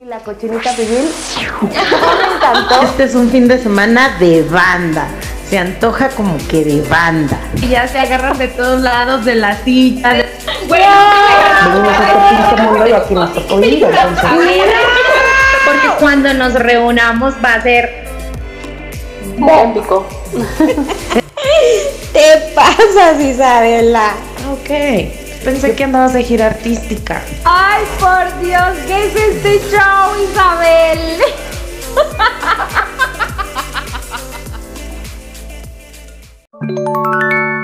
La cochinita pibil. me encantó. Este es un fin de semana de banda. Se antoja como que de banda. Y ya se agarran de todos lados de la silla. de- Venimos a este pinche mundo y aquí nos tocó ir, entonces. Porque cuando nos reunamos va a ser Épico. Te pasas, Isabela. Ok. Pensé que andabas de gira artística. ¡Ay, por Dios! ¿Qué es este show, Isabel?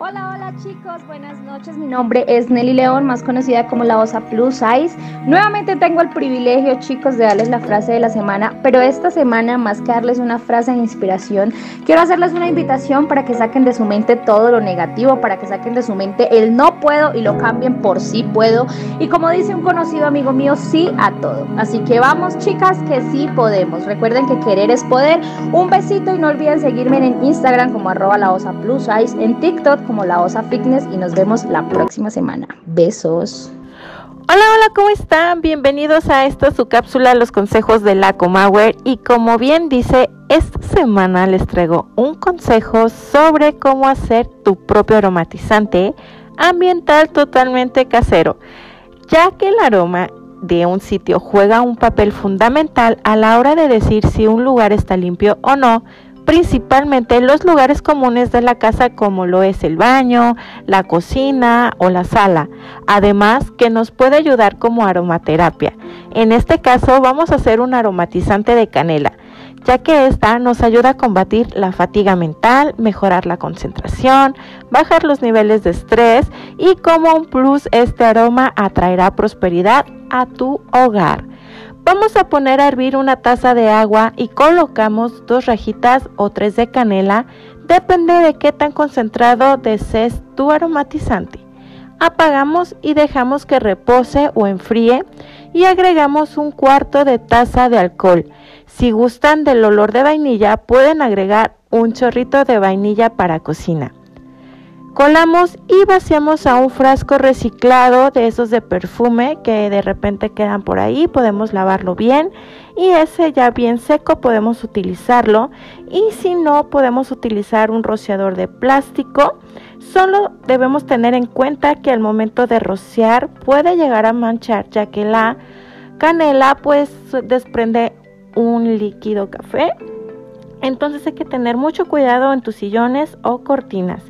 Hola, hola chicos, buenas noches. Mi nombre es Nelly León, más conocida como la Osa Plus Size. Nuevamente tengo el privilegio, chicos, de darles la frase de la semana, pero esta semana, más que darles una frase de inspiración, quiero hacerles una invitación para que saquen de su mente todo lo negativo, para que saquen de su mente el no puedo y lo cambien por sí puedo. Y como dice un conocido amigo mío, sí a todo. Así que vamos, chicas, que sí podemos. Recuerden que querer es poder. Un besito y no olviden seguirme en Instagram como arroba la Osa Plus Size, en TikTok como la Osa Fitness y nos vemos la próxima semana. Besos. Hola, hola, ¿cómo están? Bienvenidos a esta su cápsula Los consejos de la Comauer y como bien dice, esta semana les traigo un consejo sobre cómo hacer tu propio aromatizante ambiental totalmente casero, ya que el aroma de un sitio juega un papel fundamental a la hora de decir si un lugar está limpio o no, principalmente en los lugares comunes de la casa como lo es el baño, la cocina o la sala. Además que nos puede ayudar como aromaterapia. En este caso vamos a hacer un aromatizante de canela, ya que esta nos ayuda a combatir la fatiga mental, mejorar la concentración, bajar los niveles de estrés y como un plus este aroma atraerá prosperidad a tu hogar. Vamos a poner a hervir una taza de agua y colocamos dos rajitas o tres de canela, depende de qué tan concentrado desees tu aromatizante. Apagamos y dejamos que repose o enfríe y agregamos un cuarto de taza de alcohol. Si gustan del olor de vainilla, pueden agregar un chorrito de vainilla para cocina. Colamos y vaciamos a un frasco reciclado de esos de perfume que de repente quedan por ahí, podemos lavarlo bien y ese ya bien seco podemos utilizarlo y si no podemos utilizar un rociador de plástico. Solo debemos tener en cuenta que al momento de rociar puede llegar a manchar ya que la canela pues desprende un líquido café entonces hay que tener mucho cuidado en tus sillones o cortinas.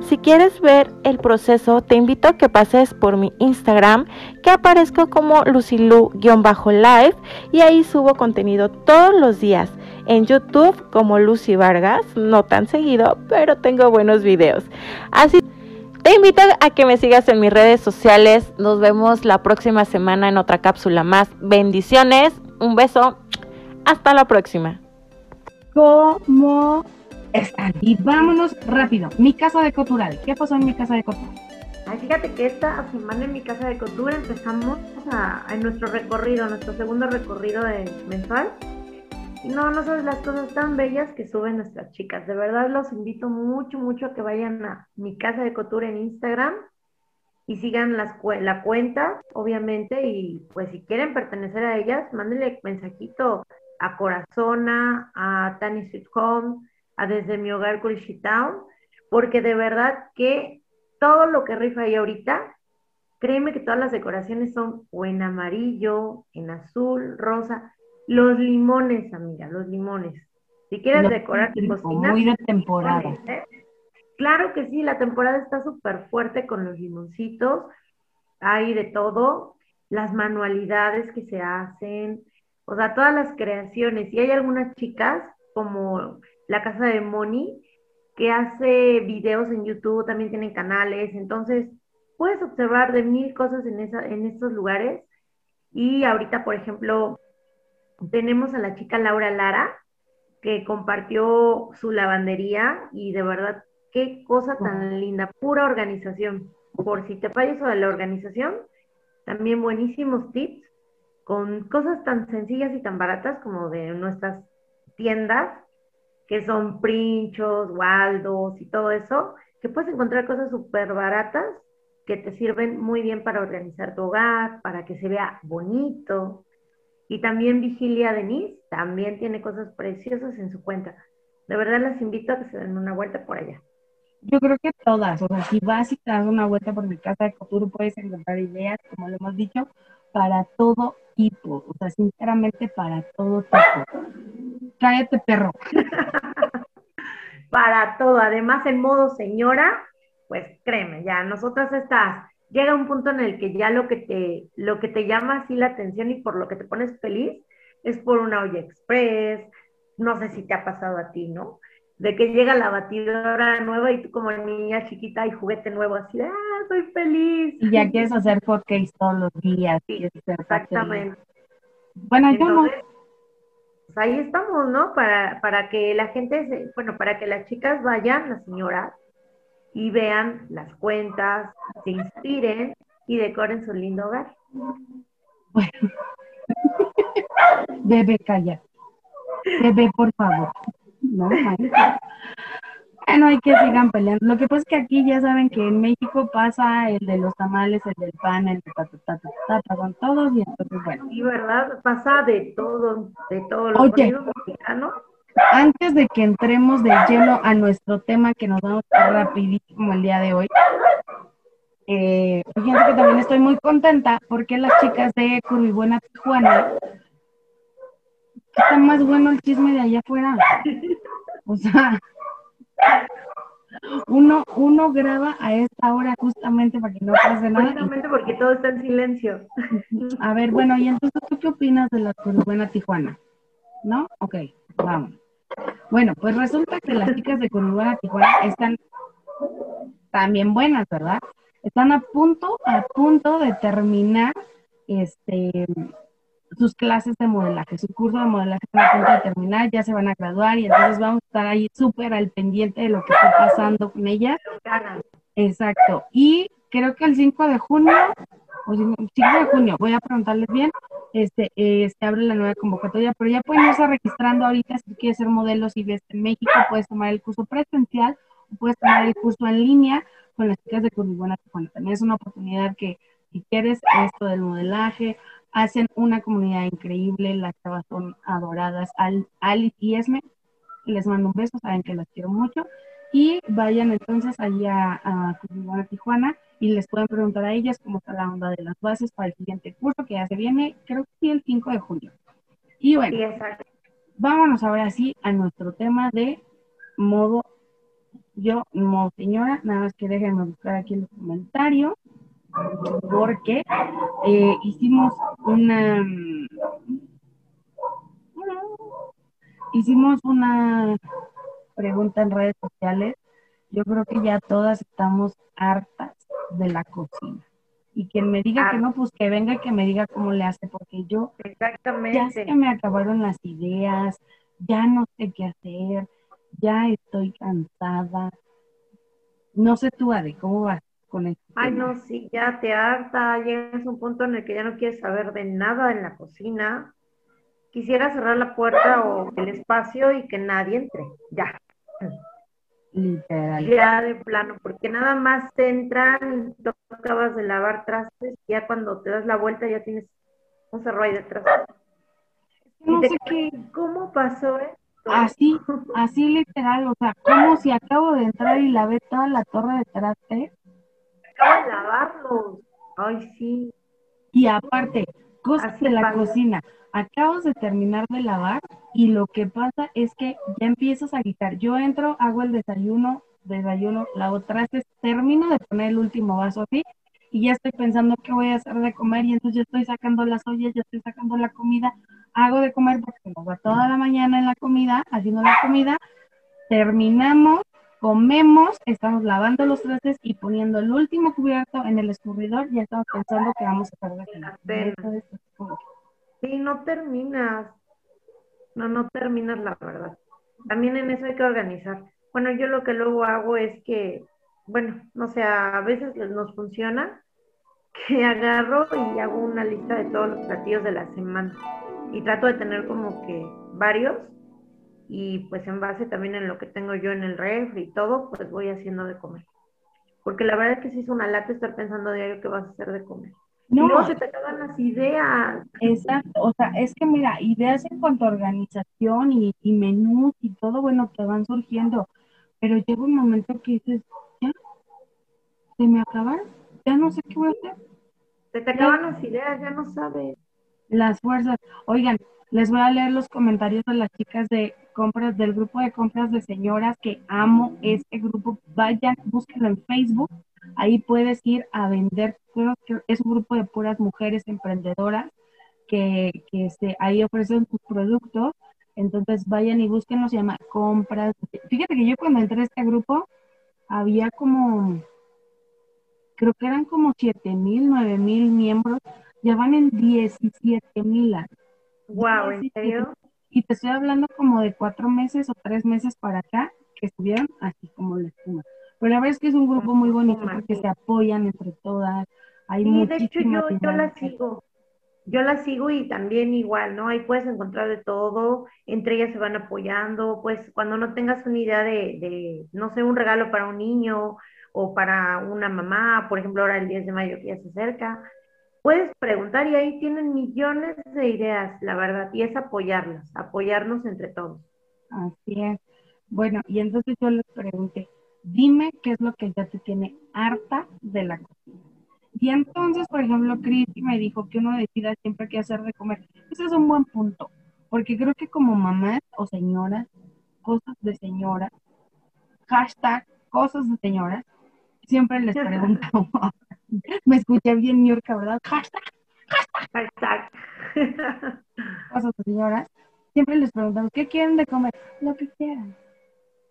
Si quieres ver el proceso, te invito a que pases por mi Instagram, que aparezco como lucilu-live y ahí subo contenido todos los días. En YouTube como Lucy Vargas, no tan seguido, pero tengo buenos videos. Así te invito a que me sigas en mis redes sociales. Nos vemos la próxima semana en otra cápsula más. Bendiciones, un beso. Hasta la próxima. ¿Cómo están? Y vámonos rápido. Mi casa de Cotural. ¿Qué pasó en mi casa de Cotural? Ay, fíjate que esta semana en mi casa de costura empezamos a, nuestro recorrido, nuestro segundo recorrido mensual. Y no, no sabes las cosas tan bellas que suben nuestras chicas. De verdad los invito mucho, mucho a que vayan a mi casa de costura en Instagram y sigan la cuenta, obviamente. Y pues si quieren pertenecer a ellas, mándenle mensajito a Corazona, a Tani Sweet Home, a Desde mi hogar Town, porque de verdad que todo lo que rifa ahí ahorita, créeme que todas las decoraciones son o en amarillo, en azul, rosa, los limones, amiga, los limones. Si quieres decorar tu cocina, muy de temporada. limones, ¿eh? Claro que sí, la temporada está súper fuerte con los limoncitos, hay de todo, las manualidades que se hacen, o sea, todas las creaciones. Y hay algunas chicas, como la casa de Moni, que hace videos en YouTube, también tienen canales, entonces puedes observar de mil cosas en, esa, en estos lugares. Y ahorita, por ejemplo, tenemos a la chica Laura Lara, que compartió su lavandería y de verdad, qué cosa tan linda, pura organización. Por si te fallas o de la organización, también buenísimos tips con cosas tan sencillas y tan baratas como de nuestras tiendas, que son Princhos, Waldos y todo eso, que puedes encontrar cosas súper baratas que te sirven muy bien para organizar tu hogar, para que se vea bonito. Y también Vigilia Denise también tiene cosas preciosas en su cuenta. De verdad las invito a que se den una vuelta por allá. Yo creo que todas, o sea, si vas y te das una vuelta por mi casa de puedes encontrar ideas, como lo hemos dicho, para todo tipo, o sea, sinceramente para todo tipo. Cállate, perro. para todo, además en modo señora, pues créeme, ya nosotras estás, llega un punto en el que ya lo que te, lo que te llama así la atención y por lo que te pones feliz es por una olla express, no sé si te ha pasado a ti, ¿no? De que llega la batidora nueva y tú como niña chiquita y juguete nuevo, así, ah, soy feliz. Y ya quieres hacer hotcakes todos los días. Sí, exactamente. Bueno, yo no. Pues ahí estamos, ¿no? Para, para que la gente, bueno, para que las chicas vayan, las señoras, y vean las cuentas, se inspiren y decoren su lindo hogar. Bueno. Bebe, calla. Bebe, por favor. No, bueno, hay que sigan peleando. Lo que pasa es que aquí ya saben que en México pasa el de los tamales, el del pan, el de ta, con todos y entonces bueno. Sí, ¿verdad? Pasa de todo, de todo lo Oye, Antes de que entremos de lleno a nuestro tema que nos vamos a rapidísimo el día de hoy, eh, fíjense que también estoy muy contenta porque las chicas de Buena Tijuana está más bueno el chisme de allá afuera. O sea, uno, uno graba a esta hora justamente para que no pase nada. Justamente porque todo está en silencio. A ver, bueno, y entonces, ¿tú qué opinas de la Corubuena Tijuana? ¿No? Ok, vamos. Bueno, pues resulta que las chicas de Corubuena Tijuana están también buenas, ¿verdad? Están a punto, a punto de terminar este sus clases de modelaje, su curso de modelaje está a punto de terminar, ya se van a graduar y entonces vamos a estar ahí súper al pendiente de lo que está pasando con ellas. Exacto. Y creo que el 5 de junio, o 5 de junio, voy a preguntarles bien, este, se abre la nueva convocatoria, pero ya pueden irse registrando ahorita si quieres ser modelo, ves en México, puedes tomar el curso presencial puedes tomar el curso en línea con las chicas de Curibona Bueno, También es una oportunidad que si quieres esto del modelaje, hacen una comunidad increíble, las chavas son adoradas. Al, Alice y Esme, les mando un beso, saben que las quiero mucho. Y vayan entonces allá a, a Tijuana y les pueden preguntar a ellas cómo está la onda de las bases para el siguiente curso que ya se viene, creo que sí, el 5 de junio. Y bueno, vámonos ahora sí a nuestro tema de modo yo, modo señora, nada más que déjenme buscar aquí en los comentarios porque eh, hicimos una hicimos una pregunta en redes sociales. Yo creo que ya todas estamos hartas de la cocina. Y quien me diga que no, pues que venga que me diga cómo le hace, porque yo Exactamente. ya se me acabaron las ideas, ya no sé qué hacer, ya estoy cansada. No sé tú, Ade, ¿cómo vas? Ay, no, sí, ya te harta, llegas a un punto en el que ya no quieres saber de nada en la cocina. Quisiera cerrar la puerta o el espacio y que nadie entre, ya. Literal. Ya de plano, porque nada más te entran, tú acabas de lavar trastes, ya cuando te das la vuelta ya tienes un cerro ahí detrás. No sé qué. ¿Cómo pasó esto? Así, así literal, o sea, como si acabo de entrar y lavé toda la torre de trastes de lavarlos. Ay, sí. Y aparte, cosas de la cocina. Acabas de terminar de lavar y lo que pasa es que ya empiezas a quitar. Yo entro, hago el desayuno, desayuno, lavo trastes, termino de poner el último vaso así y ya estoy pensando qué voy a hacer de comer y entonces ya estoy sacando las ollas, ya estoy sacando la comida, hago de comer porque me va toda la mañana en la comida, haciendo la comida, terminamos comemos, estamos lavando los trastes y poniendo el último cubierto en el escurridor, ya estamos pensando que vamos a hacer Sí, no terminas. No, no terminas la verdad. También en eso hay que organizar. Bueno, yo lo que luego hago es que, bueno, no sé, a veces nos funciona que agarro y hago una lista de todos los platillos de la semana y trato de tener como que varios y pues en base también en lo que tengo yo en el refri y todo, pues voy haciendo de comer. porque la verdad es que sí es una lata estar pensando diario qué vas a hacer de comer. No, se te acaban las ideas. Exacto, o sea, es que mira, ideas en cuanto a organización y, y menús y todo, bueno, te van surgiendo, pero llega un momento que dices, ya, se me acabaron, ya no sé qué voy a hacer, Se te acaban las ideas, ya no sabes. las fuerzas. Oigan, les voy a leer los comentarios de las chicas de compras, del grupo de compras de señoras que amo este grupo. Vayan, búsquenlo en Facebook, ahí puedes ir a vender, es un grupo de puras mujeres emprendedoras que, que este, ahí ofrecen sus productos. Entonces vayan y búsquenlo, se llama compras. Fíjate que yo cuando entré a este grupo había como, creo que eran como 7 mil, 9 mil miembros, ya van en 17 mil. Wow, ¿en serio? Y te estoy hablando como de cuatro meses o tres meses para acá que estuvieron así como la espuma. Pero la verdad es que es un grupo muy bonito porque sí. se apoyan entre todas. Hay Sí, de hecho yo, yo la sigo. Yo la sigo y también igual, ¿no? Ahí puedes encontrar de todo, entre ellas se van apoyando, pues cuando no tengas una idea de, de, no sé, un regalo para un niño o para una mamá, por ejemplo, ahora el 10 de mayo que ya se acerca, puedes preguntar y ahí tienen millones de ideas, la verdad, y es apoyarlas, apoyarnos entre todos. Así es. Bueno, y entonces yo les pregunté, dime qué es lo que ya te tiene harta de la cocina. Y entonces, por ejemplo, Cristi me dijo que uno decida siempre qué hacer de comer. Ese es un buen punto, porque creo que como mamás o señoras, cosas de señoras, hashtag cosas de señoras, siempre les preguntamos, me escuché bien New York, ¿verdad? Hashtag Hashtag. de señoras, siempre les preguntamos, ¿qué quieren de comer? Lo que quieran.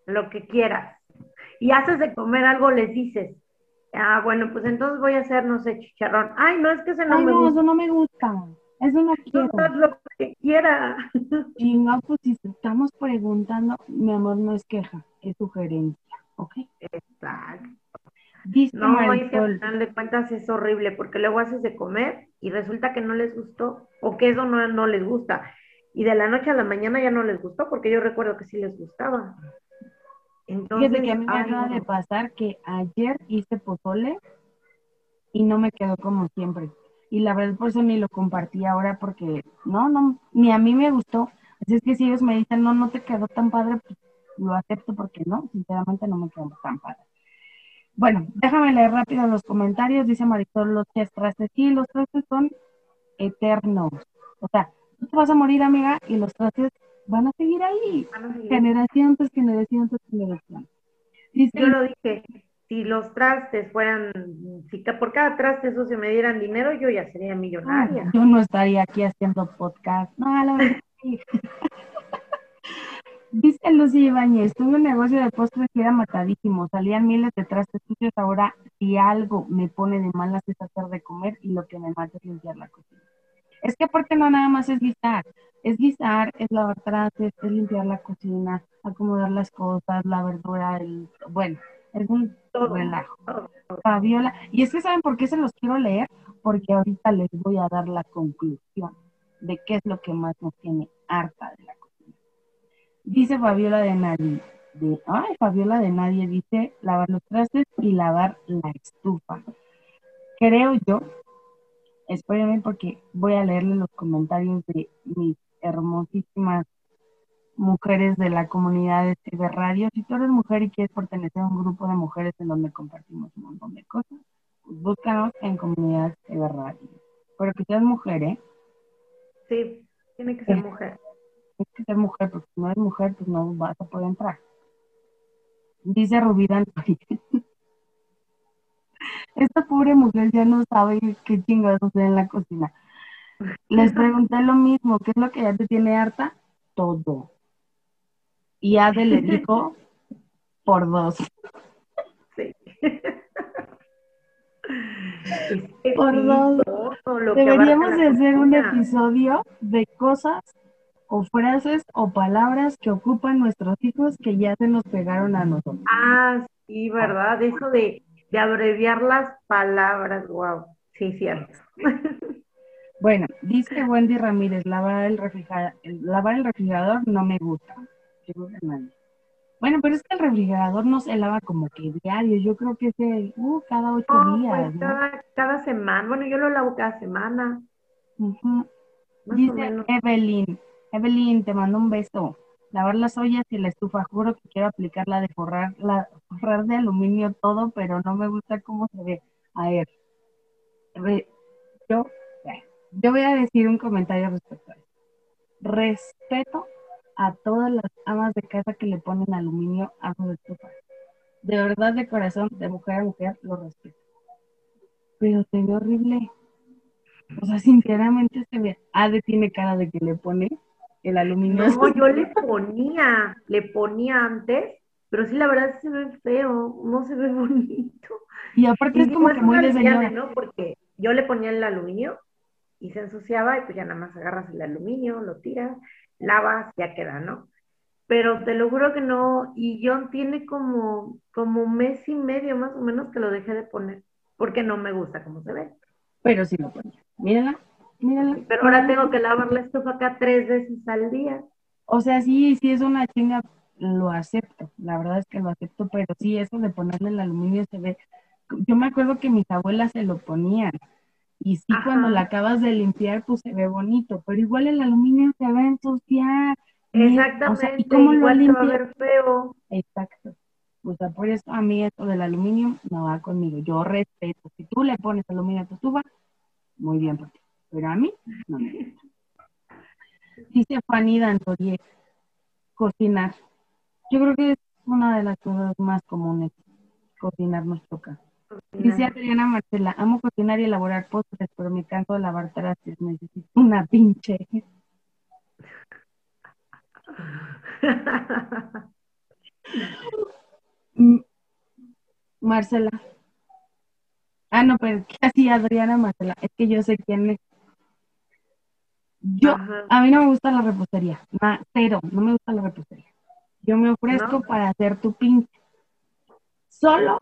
lo que quieras. Y haces de comer algo, les dices, ah, bueno, pues entonces voy a hacer, no sé, chicharrón. Ay, no, es que ese no Ay, me no, gusta. eso no me gusta. Eso no quiero. Haz lo que quiera. Y no, pues si estamos preguntando, mi amor, no es queja, es sugerencia, ¿ok? Exacto. No, y que al final de cuentas es horrible porque luego haces de comer y resulta que no les gustó o que eso no, no les gusta. Y de la noche a la mañana ya no les gustó porque yo recuerdo que sí les gustaba. Entonces, fíjate que a mí me ay, acaba de pasar que ayer hice pozole y no me quedó como siempre. Y la verdad por eso ni lo compartí ahora porque no, no, ni a mí me gustó. Así es que si ellos me dicen, no, no te quedó tan padre, pues lo acepto porque no, sinceramente no me quedó tan padre. Bueno, déjame leer rápido los comentarios. Dice Marisol, los tres trastes. Sí, los trastes son eternos. O sea, tú te vas a morir, amiga, y los trastes van a seguir ahí. A seguir. Generación tras generación tras generación. Dice, Yo lo dije, si los trastes fueran, si por cada traste sucio me dieran dinero, yo ya sería "Ah, millonaria. yo no estaría aquí haciendo podcast. No, la verdad sí. Dice Lucy Ibáñez, tuve un negocio de postres que era matadísimo, salían miles de trastes sucios, ahora si algo me pone de malas es hacer de comer y lo que me mata es limpiar la cocina. Es que aparte no nada más es guisar, es guisar, es lavar trastes, es limpiar la cocina, acomodar las cosas, la verdura, el, bueno, es un relajo. Fabiola, y es que ¿saben por qué se los quiero leer? Porque ahorita les voy a dar la conclusión de qué es lo que más nos tiene harta de la cocina. Dice Fabiola de Nadie, de, ay, Fabiola de Nadie dice lavar los trastes y lavar la estufa. Creo yo, espérenme porque voy a leerle los comentarios de mis hermosísimas mujeres de la comunidad de TV Radio. Si tú eres mujer y quieres pertenecer a un grupo de mujeres en donde compartimos un montón de cosas, pues búscanos en comunidad TV Radio. Pero que seas mujer, ¿eh? Sí, tiene que ser Sí. mujer. Tienes que ser mujer, porque si no eres mujer, pues no vas a poder entrar. Dice Rubí Dantoni. Esta pobre mujer ya no sabe qué chingados hacer en la cocina. Les pregunté lo mismo, ¿qué es lo que ya te tiene harta? Todo. Y Ade le dijo por dos. Sí. Por dos. Deberíamos de hacer un episodio de cosas o frases o palabras que ocupan nuestros hijos que ya se nos pegaron a nosotros. Ah, sí, ¿verdad? Eso de, de abreviar las palabras, wow. Sí, cierto. Bueno, dice Wendy Ramírez, lavar el, refrigerador, lavar el refrigerador no me gusta. Bueno, pero es que el refrigerador no se lava como que diario. Yo creo que es de, uh, cada ocho días. pues ¿no? cada, cada semana. Bueno, yo lo lavo cada semana, más o Dice. Evelyn, Evelyn, te mando un beso. Lavar las ollas y la estufa, juro que quiero aplicar la de forrar, la forrar de aluminio todo, pero no me gusta cómo se ve. A ver, yo, yo voy a decir un comentario respecto a eso. Respeto a todas las amas de casa que le ponen aluminio a sus estufas. De verdad, de corazón, de mujer a mujer, lo respeto. Pero se ve horrible. O sea, sinceramente se ve. Ade tiene cara de que le pone el aluminio. No, yo le ponía, le ponía antes, pero sí, la verdad se ve feo, no se ve bonito. Y aparte Y es como que muy. ¿no? Porque yo le ponía el aluminio y se ensuciaba y pues ya nada más agarras el aluminio, lo tiras, lavas, ya queda, ¿no? Pero te lo juro que no, y John tiene como, como mes y medio más o menos que lo dejé de poner, porque no me gusta cómo se ve. Pero sí lo ponía. Mírala, mírala. Pero ahora tengo que lavar la estufa acá tres veces al día. O sea, sí, sí es una chinga, lo acepto. La verdad es que lo acepto, pero sí, eso de ponerle el aluminio se ve. Yo me acuerdo que mis abuelas se lo ponían. Y sí, Ajá. cuando la acabas de limpiar, pues se ve bonito. Pero igual el aluminio se va a ensuciar. Exactamente, O sea, ¿y cómo lo igual se va a ver feo. Exacto. O sea, por eso a mí esto del aluminio no va conmigo. Yo respeto. Si tú le pones aluminio a tu estufa, muy bien por ti. Pero a mí no me gusta. Dice Fanny Dantorie, cocinar. Yo creo que es una de las cosas más comunes. Cocinar nos toca. Dice Adriana Marcela, amo cocinar y elaborar postres, pero me canso de lavar trastes. Necesito una pinche. Marcela. Ah, no, pero ¿qué hacía Adriana Marcela? Es que yo sé quién es. Yo, Ajá. a mí no me gusta la repostería. Na- cero, no me gusta la repostería. Yo me ofrezco ¿No? para hacer tu pinche. Solo,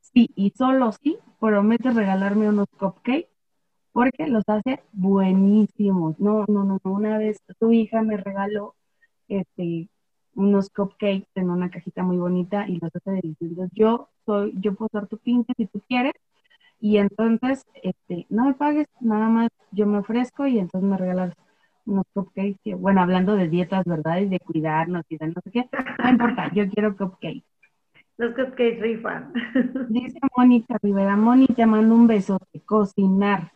sí, y solo sí, prometes regalarme unos cupcakes porque los hace buenísimos. No, no, no, no. Una vez tu hija me regaló este, unos cupcakes en una cajita muy bonita y los hace deliciosos. Yo soy, yo puedo ser tu pinche si tú quieres. Y entonces, este, no me pagues, nada más yo me ofrezco y entonces me regalas unos cupcakes. bueno, hablando de dietas, ¿verdad? Y de cuidarnos y de no sé qué. No importa, yo quiero cupcakes. Los cupcakes rifan. Dice Mónica Rivera, Moni, te mando un besote. Cocinar.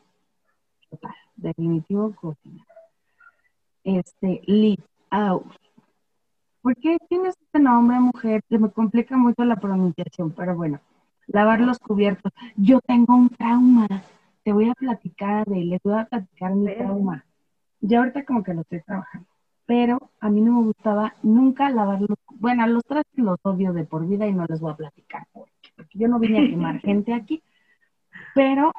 Total, definitivo cocinar. Este, Liz, au. ¿Por qué tienes este nombre, mujer? Se me complica mucho la pronunciación, pero bueno. Lavar los cubiertos. Yo tengo un trauma. Te voy a platicar de, les voy a platicar mi trauma. Ya ahorita como que lo estoy trabajando. Pero a mí no me gustaba nunca lavar los, bueno, los trastes los odio de por vida y no les voy a platicar porque yo no vine a quemar gente aquí. Pero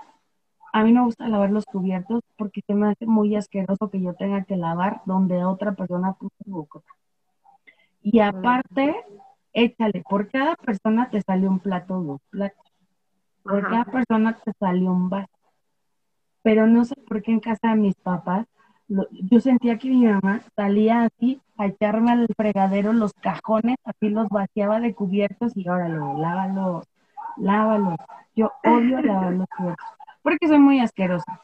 a mí no me gusta lavar los cubiertos porque se me hace muy asqueroso que yo tenga que lavar donde otra persona puso su bocota. Y aparte, échale, por cada persona te sale un plato dos platos. Por Ajá. cada persona te salió un vaso. Pero no sé por qué en casa de mis papás, lo- yo sentía que mi mamá salía así a echarme al fregadero los cajones, así los vaciaba de cubiertos y ahora lo lávalos, lávalos. Yo odio lavar los cubiertos porque soy muy asquerosa.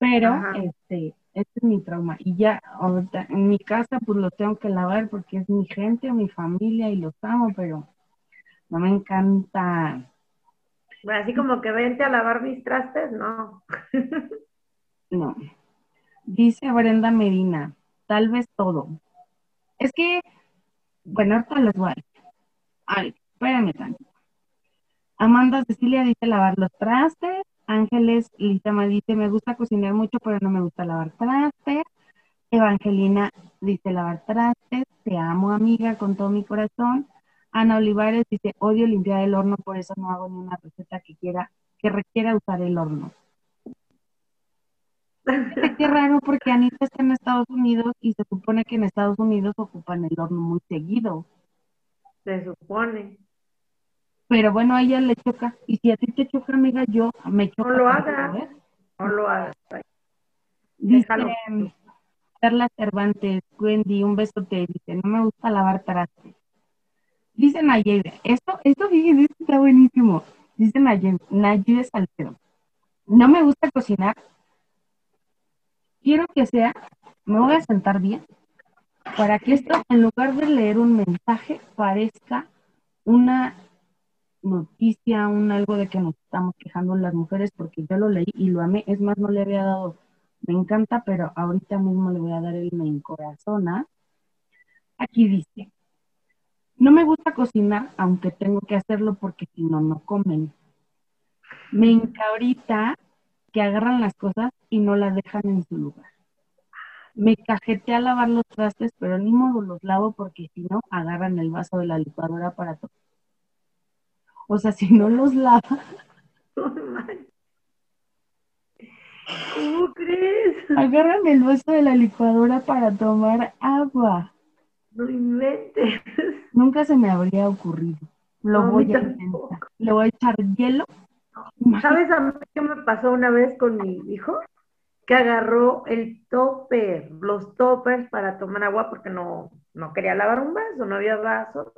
Pero Ajá. este, este es mi trauma. Y ya ahorita en mi casa pues los tengo que lavar porque es mi gente, mi familia y los amo, pero no me encanta. Así como que vente a lavar mis trastes, no. No. Dice Brenda Medina, tal vez todo. Es que, bueno, ahorita les voy. Ay, espérame tantito. Amanda Cecilia dice lavar los trastes. Ángeles Lizama dice, me gusta cocinar mucho, pero no me gusta lavar trastes. Evangelina dice lavar trastes. Te amo, amiga, con todo mi corazón. Ana Olivares dice, odio limpiar el horno, por eso no hago ni una receta que quiera, que requiera usar el horno. Qué raro porque Anita está en Estados Unidos y se supone que en Estados Unidos ocupan el horno muy seguido. Se supone. Pero bueno, a ella le choca. Y si a ti te choca, amiga, yo me choca. No lo hagas. No lo hagas. Dice em, Carla Cervantes, Wendy, un besote. Dice, no me gusta lavar trastes. Dice Nayib, esto, esto fíjense, esto está buenísimo. Dice Nayib, Nayib Salcedo. No me gusta cocinar. Quiero que sea, me voy a sentar bien, para que esto, en lugar de leer un mensaje, parezca una noticia, un algo de que nos estamos quejando las mujeres, porque yo lo leí y lo amé. Es más, no le había dado, me encanta, pero ahorita mismo le voy a dar el me encorazona. Aquí dice, no me gusta cocinar, aunque tengo que hacerlo porque si no, no comen. Me encabrita que agarran las cosas y no las dejan en su lugar. Me cajete a lavar los trastes, pero ni modo los lavo porque si no, agarran el vaso de la licuadora para todo. O sea, si no los lava, ¿Cómo crees? agarran el vaso de la licuadora para tomar agua. No inventes. Nunca se me habría ocurrido. Lo No, voy a intentar. Le voy a echar hielo. ¿Sabes a mí qué me pasó una vez con mi hijo? Que agarró el topper, los toppers para tomar agua porque no, no quería lavar un vaso, no había vasos.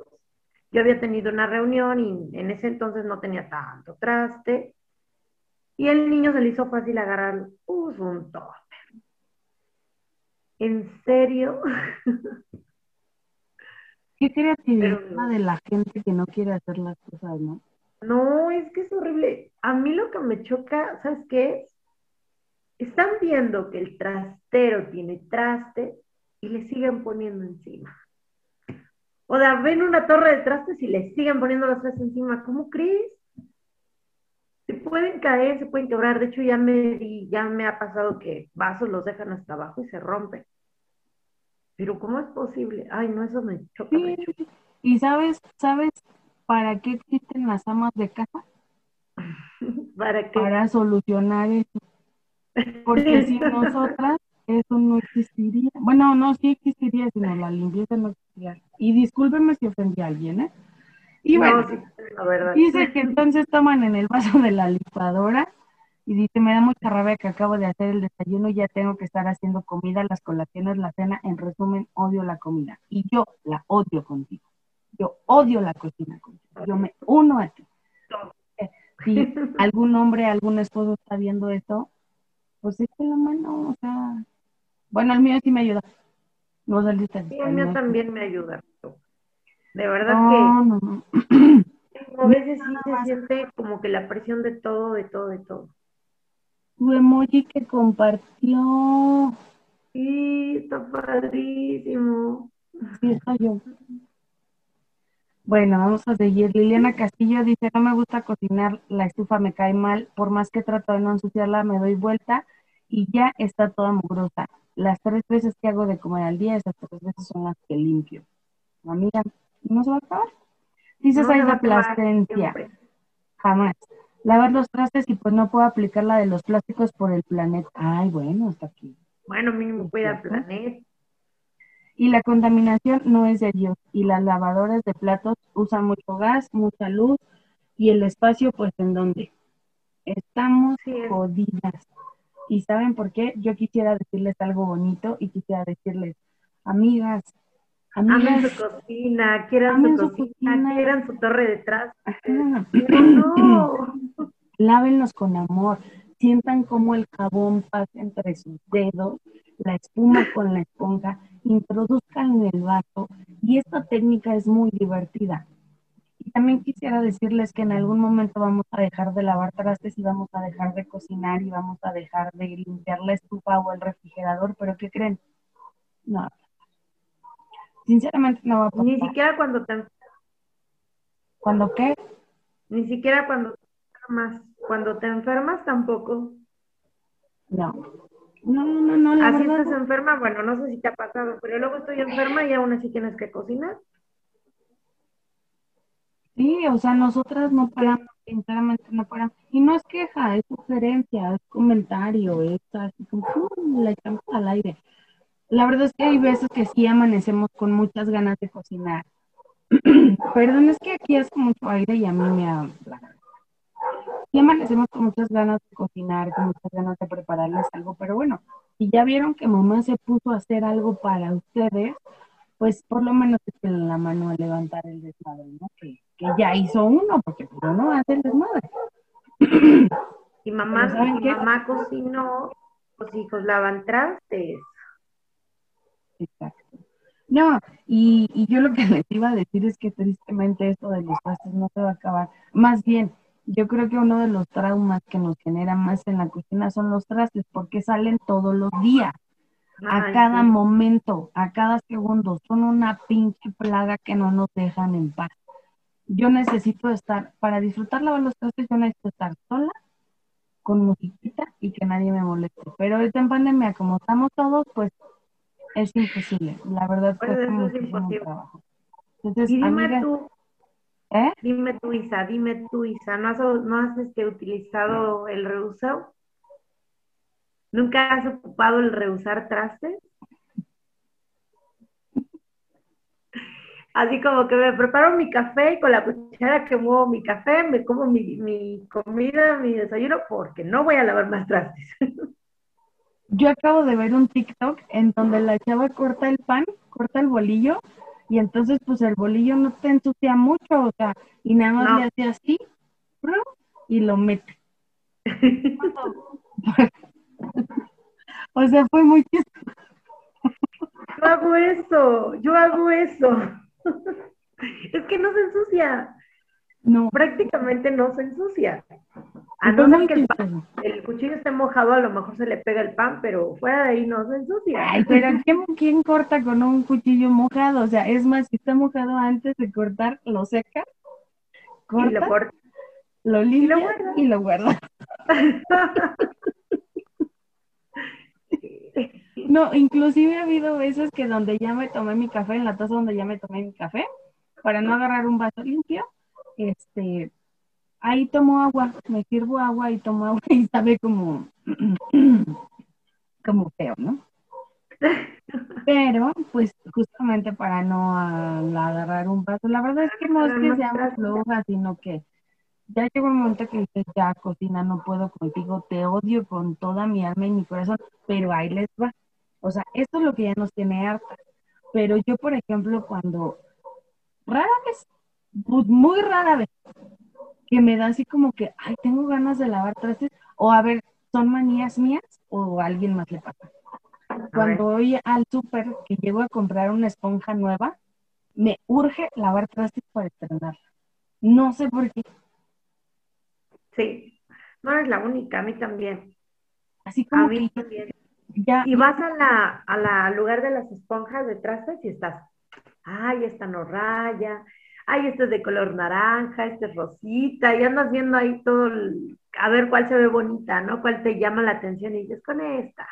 Yo había tenido una reunión y en ese entonces no tenía tanto traste. Y el niño se le hizo fácil agarrar pues, un topper. ¿En serio? Qué creatividad de la gente que no quiere hacer las cosas, ¿no? No, es que es horrible. A mí lo que me choca, ¿sabes qué? Están viendo que el trastero tiene traste y le siguen poniendo encima. O sea, ven una torre de trastes y le siguen poniendo los trastes encima. ¿Cómo crees? Se pueden caer, se pueden quebrar. De hecho, ya me ya me ha pasado que vasos los dejan hasta abajo y se rompen. Pero ¿cómo es posible? Ay, no, eso me choca, me Sí. choca. ¿Y sabes, sabes para qué existen las amas de casa? ¿Para qué? Para solucionar eso. Porque sin nosotras eso no existiría. Bueno, no, sí existiría, sino la limpieza no existiría. Y discúlpeme si ofendí a alguien, ¿eh? Y bueno, No, dice que entonces toman en el vaso de la licuadora y dice, me da mucha rabia que acabo de hacer el desayuno y ya tengo que estar haciendo comida, las colaciones, la cena, en resumen, odio la comida. Y yo la odio contigo. Yo odio la cocina contigo. Yo me uno a ti. Eh, Si algún hombre, algún esposo está viendo esto, pues échale la mano, o sea, bueno, el mío sí me ayuda. No saliste Sí, el mío también me ayuda. De verdad No, no, no. que a veces sí se siente como que la presión de todo, de todo, de todo. Tu emoji que compartió. Sí, está padrísimo. Sí, está yo. Bueno, vamos a seguir. Liliana Castillo dice, no me gusta cocinar, la estufa me cae mal, por más que trato de no ensuciarla, me doy vuelta y ya está toda mugrosa. Las tres veces que hago de comer al día, esas tres veces son las que limpio. Amiga, no se va a acabar. Dice No se va a Saida acabar Plasencia, siempre. jamás. Lavar los trastes y pues no puedo aplicar la de los plásticos por el planeta. Ay, bueno, hasta aquí. Bueno, mínimo cuida el planeta. Y la contaminación no es de Dios. Y las lavadoras de platos usan mucho gas, mucha luz y el espacio, pues, ¿en dónde? Estamos Sí, jodidas. ¿Y saben por qué? Yo quisiera decirles algo bonito y quisiera decirles, amigas, Amen amigas, su cocina, quieran Amen su su cocina, cocina. quieran su torre de trastes. ajá, Pero no. lávenlos con amor. Sientan cómo el jabón pasa entre sus dedos, la espuma con la esponja, introduzcan en el vaso. Y esta técnica es muy divertida. Y también quisiera decirles que en algún momento vamos a dejar de lavar trastes y vamos a dejar de cocinar y vamos a dejar de limpiar la estufa o el refrigerador, pero ¿qué creen? No. Sinceramente no va a pasar. Ni siquiera cuando te, ¿Cuándo qué? ni siquiera cuando te enfermas. Cuando te enfermas tampoco. No. No, no, no, la Así verdad. estás enferma, bueno, no sé si te ha pasado, pero luego estoy enferma y aún así tienes que cocinar. Sí, o sea, nosotras no paramos, sinceramente no paramos. Y no es queja, es sugerencia, es comentario, es así como, ¡pum! la echamos al aire. La verdad es que hay veces que sí amanecemos con muchas ganas de cocinar. Perdón, es que aquí hace mucho aire y a mí me habla. Sí amanecemos con muchas ganas de cocinar, con muchas ganas de prepararles algo, pero bueno, si ya vieron que mamá se puso a hacer algo para ustedes, pues por lo menos que la mano a levantar el desmadre, ¿no? Que, que ya hizo uno, porque pues uno hace el desmadre. Y mamá, Pero ¿saben mi qué? mamá cocinó, los hijos lavan trastes. Exacto. No, y, y yo lo que les iba a decir es que tristemente esto de los trastes no se va a acabar. Más bien, yo creo que uno de los traumas que nos genera más en la cocina son los trastes, porque salen todos los días, a Ay, cada sí. momento, a cada segundo. Son una pinche plaga que no nos dejan en paz. Yo necesito estar, para disfrutar lavar los trastes, yo necesito estar sola, con musiquita y que nadie me moleste. Pero ahorita en pandemia, como estamos todos, pues es imposible. La verdad Pues es imposible. trabajo. Entonces, Y dime amigas, tú, ¿eh? dime tú, Isa, dime tú, Isa, ¿no has, no has este, utilizado el reusado? ¿Nunca has ocupado el reusar trastes? Así como que me preparo mi café y con la cuchara que muevo mi café, me como mi, mi comida, mi desayuno, porque no voy a lavar más trastes. Yo acabo de ver un TikTok en donde la chava corta el pan, corta el bolillo, y entonces pues el bolillo no te ensucia mucho, o sea, y nada más No. le hace así, y lo mete. o sea, fue muy chistoso. Yo hago eso, yo hago eso. Es que no se ensucia, No, prácticamente no se ensucia. A no ser que el, pan- el cuchillo esté mojado, a lo mejor se le pega el pan, pero fuera de ahí no se ensucia. Ay, pero ¿quién, quién corta con un cuchillo mojado? O sea, es más, si está mojado antes de cortar, lo seca, Y lo corta, corta. lo limpia guarda. y lo guarda. No, inclusive ha habido veces que donde ya me tomé mi café, en la taza donde ya me tomé mi café, para no agarrar un vaso limpio, este, ahí tomo agua, me sirvo agua y tomo agua y sabe como, como feo, ¿no? Pero, pues, justamente para no agarrar un vaso, la verdad es que no es que seamos flojas, sino que ya llegó un momento que dices, ya, cocina, no puedo contigo, te odio con toda mi alma y mi corazón, pero ahí les va. O sea, esto es lo que ya nos tiene hartas. Pero yo, por ejemplo, cuando rara vez, muy rara vez, que me da así como que, ay, tengo ganas de lavar trastes, o a ver, ¿son manías mías o a alguien más le pasa? Cuando voy al súper que llego a comprar una esponja nueva, me urge lavar trastes para estrenarla. No sé por qué. Sí, no eres la única, a mí también. Así A como mí que también. Ya, Y vas a la, a la al lugar de las esponjas de trastes y estás, ay, esta no raya, ay, este es de color naranja, este es rosita, y andas viendo ahí todo, el- a ver cuál se ve bonita, ¿no? Cuál te llama la atención y dices, con esta.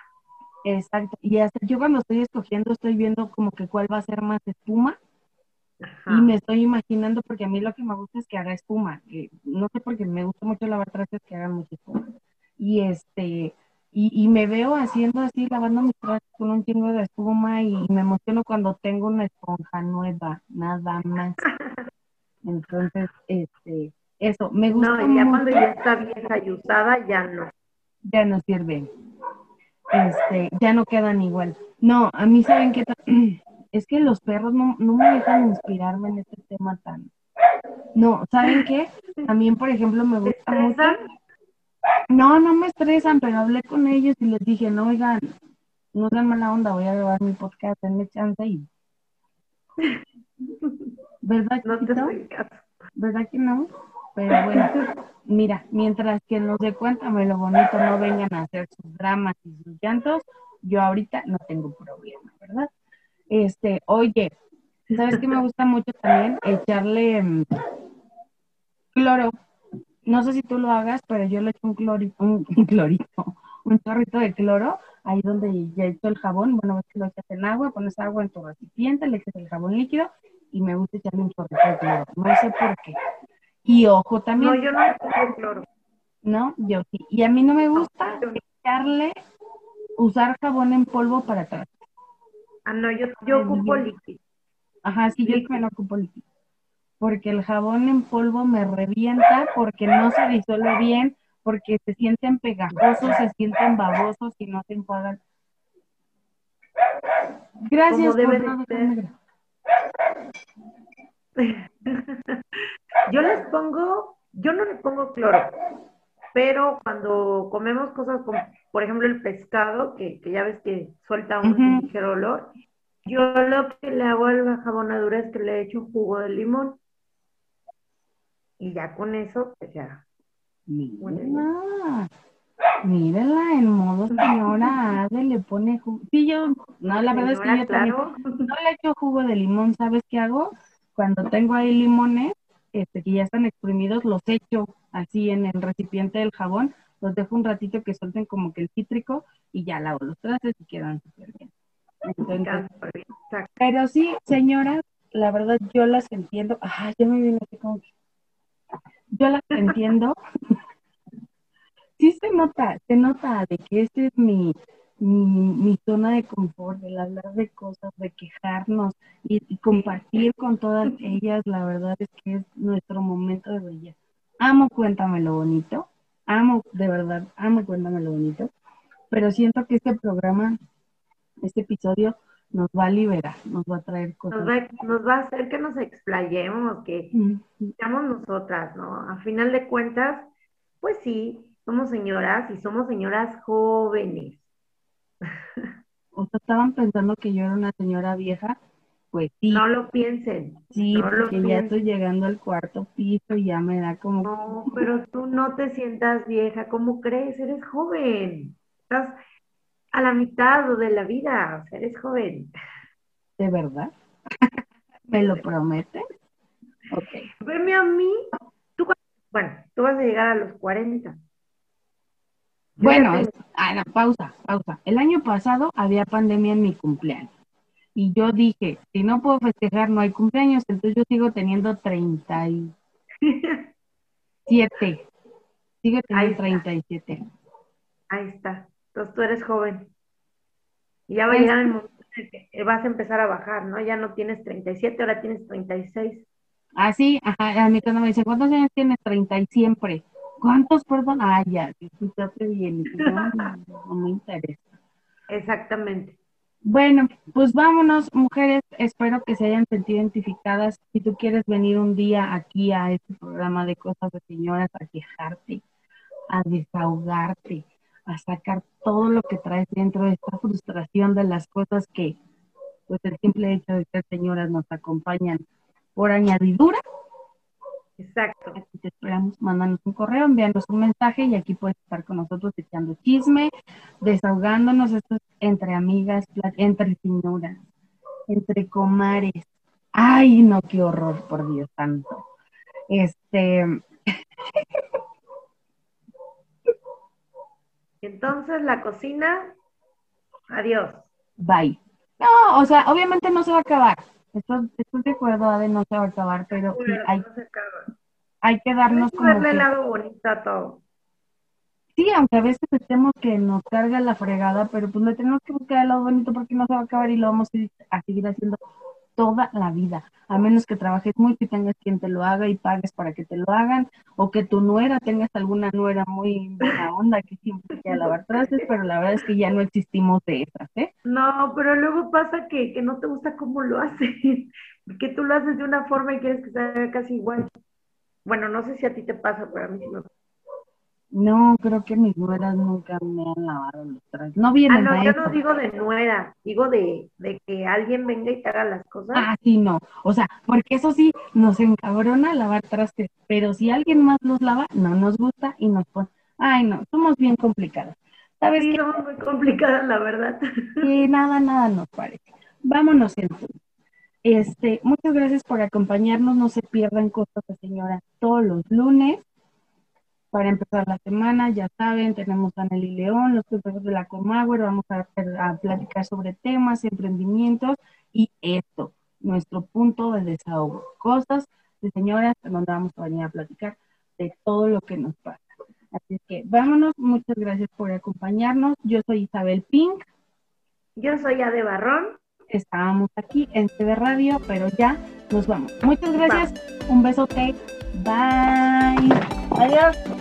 exacto. Y hasta yo cuando estoy escogiendo estoy viendo como que cuál va a ser más espuma Ajá. y me estoy imaginando porque a mí lo que me gusta es que haga espuma. que no sé por qué me gusta mucho lavar trastes que hagan mucha espuma. Y este, y, y me veo haciendo así, lavando mis trastes con un chingo de espuma y me emociono cuando tengo una esponja nueva, nada más. Entonces, este, eso, me gusta No, ya cuando ya está vieja y usada, ya no. ya no sirven. Este, ya no quedan igual. No, a mí saben que es que los perros no, no me dejan inspirarme en este tema tan. No, ¿saben qué? También, por ejemplo, me ¿Te gusta mucho. No, no me estresan, pero hablé con ellos y les dije, no, oigan, no sean mala onda, voy a grabar mi podcast, denme chance y. ¿Verdad, No te. ¿Verdad que no? Pero bueno, mira, mientras que nos de cuéntame lo bonito no vengan a hacer sus dramas y sus llantos, yo ahorita no tengo problema, ¿verdad? Este, oye, ¿sabes qué me gusta mucho también? Echarle mm, cloro. No sé si tú lo hagas, pero yo le echo un clorito, un, un clorito, un chorrito de cloro, ahí donde ya hecho el jabón, bueno, ves que lo echas en agua, pones agua en tu recipiente, le echas el jabón líquido y me gusta echarle un chorrito de cloro. No sé por qué. Y ojo también. No, yo no pongo cloro. No, yo sí. Y a mí no me gusta yo echarle, usar jabón en polvo para atrás. Ah, no, yo, yo ocupo líquido. Ajá, sí, yo Líquido. también ocupo líquido. Porque el jabón en polvo me revienta, porque no se disuelve bien, porque se sienten pegajosos, se sienten babosos y no se enjuagan. Gracias debe por de Yo les pongo, yo no le pongo cloro, pero cuando comemos cosas como, por ejemplo, el pescado, que, que ya ves que suelta un ligero olor, yo lo que le hago a la jabonadura es que le echo un jugo de limón. Y ya con eso, pues ya. Mírala, mírala en modo señora Ade, le pone jugo. Sí, yo, no, la verdad es que yo también claro. no le echo jugo de limón, ¿sabes qué hago? Cuando tengo ahí limones, este, que ya están exprimidos, los echo así en el recipiente del jabón, los dejo un ratito que suelten como que el cítrico y ya lavo los trastes y quedan súper bien. Entonces, pero sí, señoras, la verdad yo las entiendo. Ay, ya me viene así como que. Yo las entiendo. sí se nota, se nota de que esa es mi, mi, zona de confort, el hablar de cosas, de quejarnos y, y compartir con todas ellas, la verdad es que es nuestro momento de brillar. Amo Cuéntame lo bonito, amo, de verdad, amo Cuéntame lo bonito, pero siento que este programa, este episodio, nos va a liberar, nos va a traer cosas. Nos va, nos va a hacer que nos explayemos, que seamos nosotras, ¿no? A final de cuentas, pues sí, somos señoras y somos señoras jóvenes. O sea, estaban pensando que yo era una señora vieja, pues sí, No lo piensen. sí, no lo porque ya piensen. estoy llegando al cuarto piso y ya me da como, No, pero tú no te sientas vieja, ¿cómo crees? Eres joven. Estás a la mitad de la vida, o sea, eres joven. ¿de verdad? ¿Me lo prometes? Ok. Veme a mí. Tú, bueno, tú vas a llegar a los 40. Yo Bueno, tengo- ah, no, pausa, pausa. El año pasado había pandemia en mi cumpleaños. Y yo dije, si no puedo festejar, no hay cumpleaños, entonces yo sigo teniendo 37. Sigo teniendo está. 37. Ahí está. Entonces tú eres joven. Y ya va a Pues- llegar el momento en que vas a empezar a bajar, ¿no? Ya no tienes 37, ahora tienes 36. Ah, sí, ajá, a mí cuando me dicen, ¿cuántos años tienes? 30 y siempre. ¿Cuántos, perdón? Ah, ya, escuchaste bien. No, no me interesa. Exactamente. Bueno, pues vámonos, mujeres. Espero que se hayan sentido identificadas. Si tú quieres venir un día aquí a este programa de cosas de señoras a quejarte, a desahogarte, a sacar todo lo que traes dentro de esta frustración de las cosas que, pues el simple hecho de ser señoras nos acompañan por añadidura, Exacto. Aquí te esperamos, mándanos un correo, envíanos un mensaje y aquí puedes estar con nosotros echando chisme, desahogándonos, esto es entre amigas, entre señoras, entre comares. Ay, no, qué horror, por Dios santo. Este, Entonces la cocina, adiós. bye. No, o sea, obviamente no se va a acabar. Estoy, estoy de acuerdo, Ade, no se va a acabar, pero sí hay, no se acaba. hay que darnos que como verle el lado bonito a todo. Sí, aunque a veces estemos que nos carga la fregada, pero pues le tenemos que buscar el lado bonito porque no se va a acabar y lo vamos a seguir haciendo toda la vida, a menos que trabajes mucho y tengas quien te lo haga y pagues para que te lo hagan, o que tu nuera tengas alguna nuera muy buena onda que siempre quiera lavar trastes, pero la verdad es que ya no existimos de esas, ¿eh? No, pero luego pasa que, que no te gusta cómo lo hacen, que tú lo haces de una forma y quieres que se haga casi igual. Bueno, no sé si a ti te pasa, pero a mí sí me pasa. No, creo que mis nueras nunca me han lavado los trastes. No Ah, vienen no, a yo eso. no digo de nuera, digo de, de que alguien venga y te haga las cosas. Ah, sí, no. O sea, porque eso sí, nos encabrona lavar trastes, pero si alguien más los lava, no nos gusta y nos pone, ay, no, somos bien complicadas. ¿Sabes Sí, qué? somos muy complicadas, la verdad. Sí, nada, nada nos parece. Vámonos entonces. Este, muchas gracias por acompañarnos. No se pierdan cosas señora todos los lunes. Para empezar la semana, ya saben, tenemos a Nelly León, los consejos de la Comauer, vamos a, platicar sobre temas, emprendimientos y esto, nuestro punto de desahogo. Cosas de señoras donde vamos a venir a platicar de todo lo que nos pasa. Así que vámonos, muchas gracias por acompañarnos. Yo soy Isabel Pink. Yo soy Ade Barrón. Estábamos aquí en CD Radio, pero ya nos vamos. Muchas gracias. Un besote. Bye. Adiós.